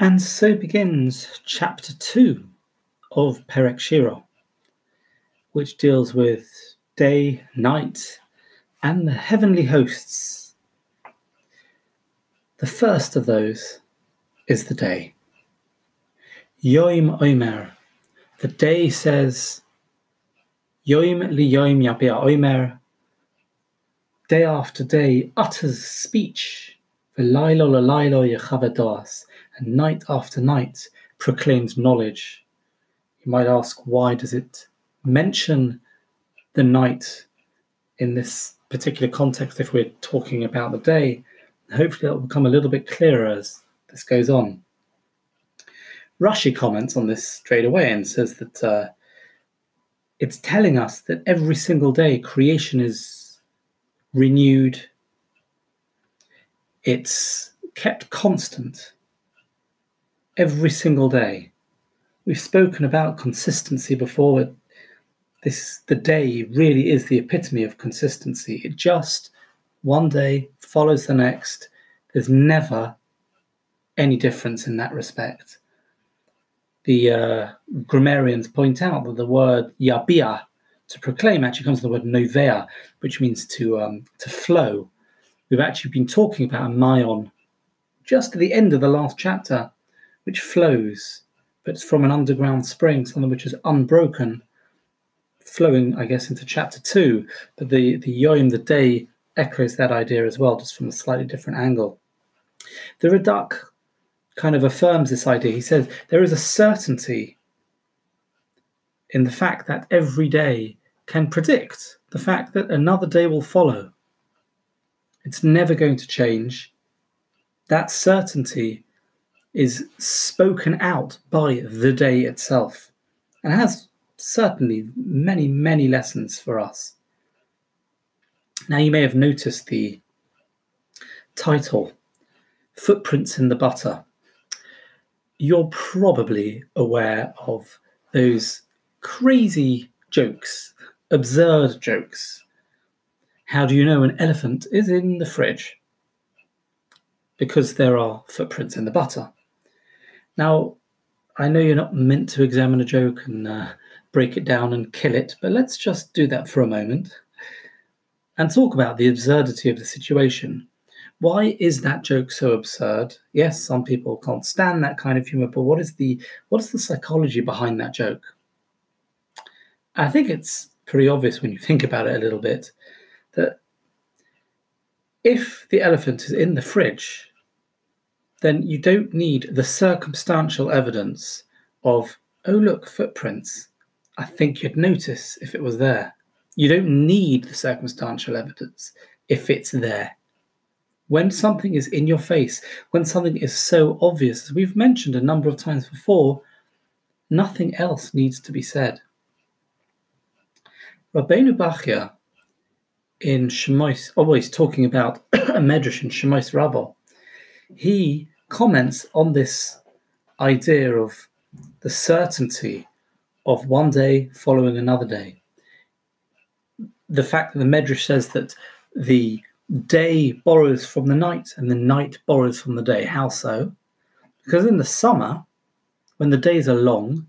And so begins chapter 2 of Perek Shiro, which deals with day, night, and the heavenly hosts. The first of those is the day. Yoim Omer. The day says, Yoim li Yoim Yabia Omer. Day after day utters speech. V'lailo l'lailo yechavadas and night after night proclaims knowledge. You might ask, why does it mention the night in this particular context if we're talking about the day? Hopefully, that will become a little bit clearer as this goes on. Rashi comments on this straight away and says that uh, it's telling us that every single day creation is renewed, it's kept constant every single day. We've spoken about consistency before. This the day really is the epitome of consistency. It just one day follows the next. There's never any difference in that respect. The uh, grammarians point out that the word yabia to proclaim actually comes from the word novea, which means to um, to flow. We've actually been talking about a mayon just at the end of the last chapter which flows, but it's from an underground spring, something which is unbroken, flowing, I guess, into chapter two. But the, the Yoim, the day, echoes that idea as well, just from a slightly different angle. The Radak kind of affirms this idea. He says there is a certainty in the fact that every day can predict the fact that another day will follow. It's never going to change. That certainty is spoken out by the day itself and has certainly many, many lessons for us. Now, you may have noticed the title, Footprints in the Butter. You're probably aware of those crazy jokes, absurd jokes. How do you know an elephant is in the fridge? Because there are footprints in the butter. Now, I know you're not meant to examine a joke and uh, break it down and kill it, but let's just do that for a moment and talk about the absurdity of the situation. Why is that joke so absurd? Yes, some people can't stand that kind of humor, but what is the what is the psychology behind that joke? I think it's pretty obvious when you think about it a little bit that if the elephant is in the fridge then you don't need the circumstantial evidence of, oh, look, footprints. I think you'd notice if it was there. You don't need the circumstantial evidence if it's there. When something is in your face, when something is so obvious, as we've mentioned a number of times before, nothing else needs to be said. Rabbeinu Bachya in Shemos, always talking about a medrash in Shemos Rabbah, he comments on this idea of the certainty of one day following another day. The fact that the Medrash says that the day borrows from the night and the night borrows from the day. How so? Because in the summer, when the days are long,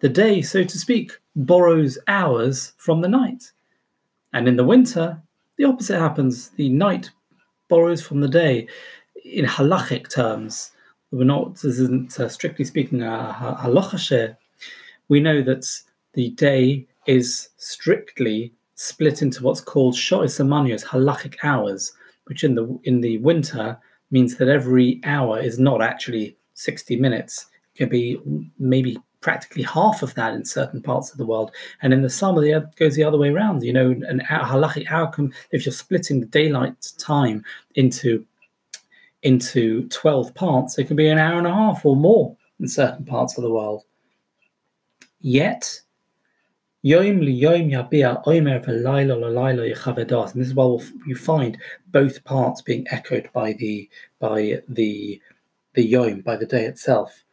the day, so to speak, borrows hours from the night. And in the winter, the opposite happens. The night borrows from the day in halachic terms, we're not, this isn't uh, strictly speaking a halacha we know that the day is strictly split into what's called shois amanios, halachic hours, which in the in the winter means that every hour is not actually 60 minutes. It can be maybe practically half of that in certain parts of the world. And in the summer, it goes the other way around. You know, an halachic hour, if you're splitting the daylight time into into 12 parts, it can be an hour and a half or more in certain parts of the world. Yet, Yom liyom yabia. And this is why you find both parts being echoed by the by the the yom, by the day itself.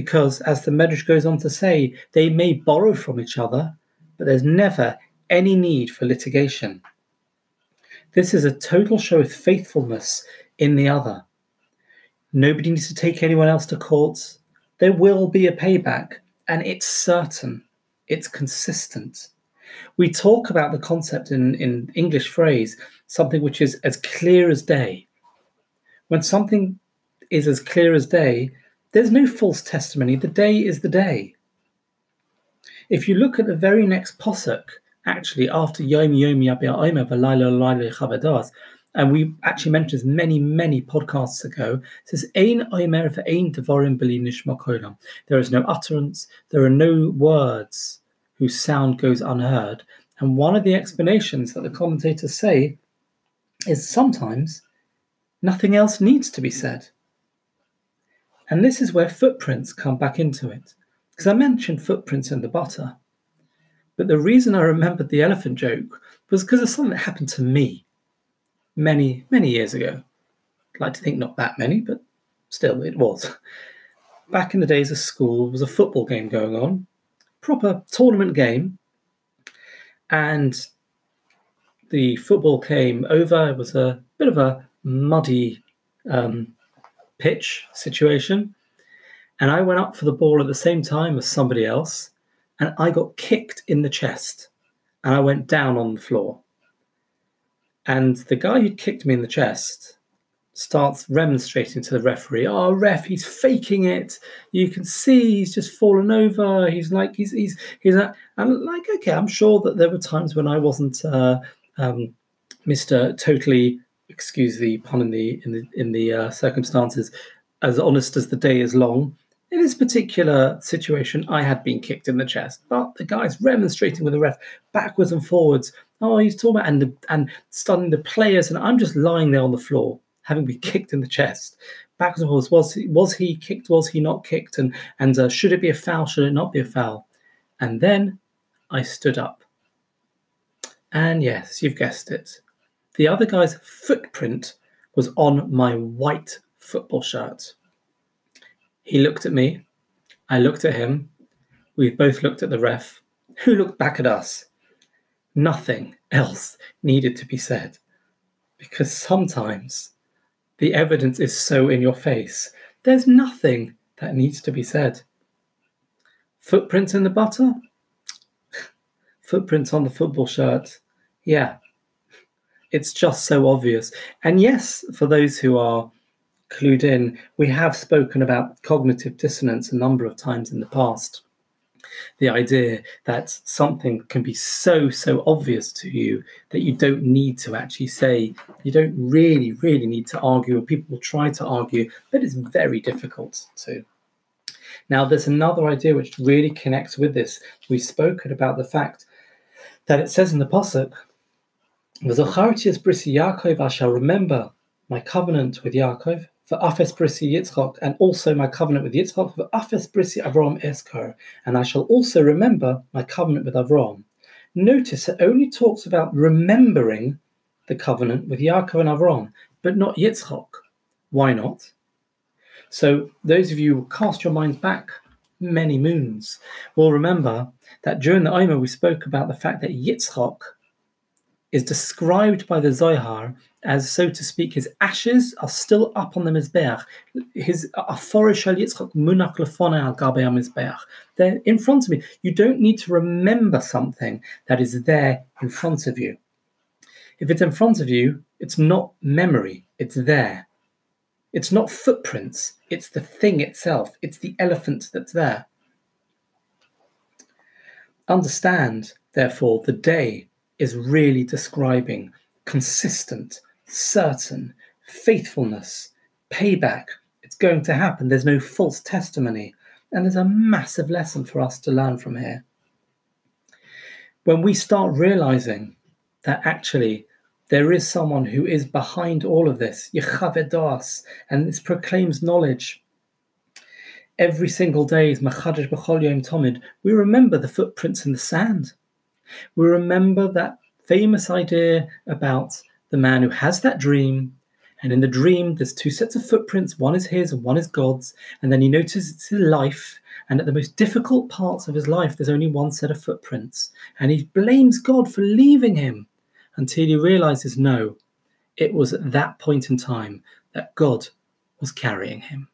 Because as the Medrash goes on to say, they may borrow from each other, but there's never any need for litigation. This is a total show of faithfulness in the other Nobody needs to take anyone else to court. There will be a payback, and it's certain, it's consistent. We talk about the concept in, in English phrase, something which is as clear as day. When something is as clear as day, there's no false testimony. The day is the day. If you look at the very next posuk, actually after Yom Yom Yabia Omer V'Laila Laila Chavadas, and we actually mentioned this many, many podcasts ago. It says, Ein Omer Ve'ein Devarim Beli Nishma There is no utterance, there are no words whose sound goes unheard. And one of the explanations that the commentators say is sometimes nothing else needs to be said. And this is where footprints come back into it. Because I mentioned footprints in the butter. But the reason I remembered the elephant joke was because of something that happened to me many, many years ago. I'd like to think not that many, but still it was. Back in the days of school, there was a football game going on, proper tournament game. And the football came over. It was a bit of a muddy um, pitch situation. And I went up for the ball at the same time as somebody else, and I got kicked in the chest, and I went down on the floor. And the guy who kicked me in the chest starts remonstrating to the referee. Oh, ref, he's faking it. You can see he's just fallen over. He's like he's he's he's. A, I'm like okay. I'm sure that there were times when I wasn't uh, um, Mr. Totally excuse the pun in the in the in the uh, circumstances, as honest as the day is long. In this particular situation, I had been kicked in the chest, but the guy's remonstrating with the ref backwards and forwards. Oh, he's talking about and the, and stunning the players, and I'm just lying there on the floor, having been kicked in the chest, backwards and forwards. Was he, was he kicked? Was he not kicked? And and uh, should it be a foul? Should it not be a foul? And then I stood up, and yes, you've guessed it, the other guy's footprint was on my white football shirt. He looked at me. I looked at him. We both looked at the ref, who looked back at us. Nothing else needed to be said because sometimes the evidence is so in your face. There's nothing that needs to be said. Footprints in the butter? Footprints on the football shirt? Yeah, it's just so obvious. And yes, for those who are clued in, we have spoken about cognitive dissonance a number of times in the past. The idea that something can be so, so obvious to you that you don't need to actually say, you don't really, really need to argue, or people will try to argue, but it's very difficult to. Now, there's another idea which really connects with this. We've spoken about the fact that it says in the Pasuk, V'zocharti brisi Yaakov, I shall remember my covenant with Yaakov, for Afes brisi Yitzchak, and also my covenant with Yitzchak, for Afes brisi Avram Esker, and I shall also remember my covenant with Avram. Notice it only talks about remembering the covenant with Yaakov and Avram, but not Yitzchak. Why not? So, those of you who cast your minds back many moons will remember that during the Omer we spoke about the fact that Yitzchak is described by the Zohar as, so to speak, his ashes are still up on the Mizbeach. His Mizbeach. They're in front of me. You don't need to remember something that is there in front of you. If it's in front of you, it's not memory, it's there. It's not footprints, it's the thing itself, it's the elephant that's there. Understand, therefore, the day is really describing consistent, certain, faithfulness, payback. It's going to happen. There's no false testimony. And there's a massive lesson for us to learn from here. When we start realizing that actually there is someone who is behind all of this, Yechavedas, and this proclaims knowledge. Every single day is Machadish B'chol Yom Tomid. We remember the footprints in the sand. We remember that famous idea about the man who has that dream. And in the dream, there's two sets of footprints one is his and one is God's. And then he notices it's his life. And at the most difficult parts of his life, there's only one set of footprints. And he blames God for leaving him until he realizes no, it was at that point in time that God was carrying him.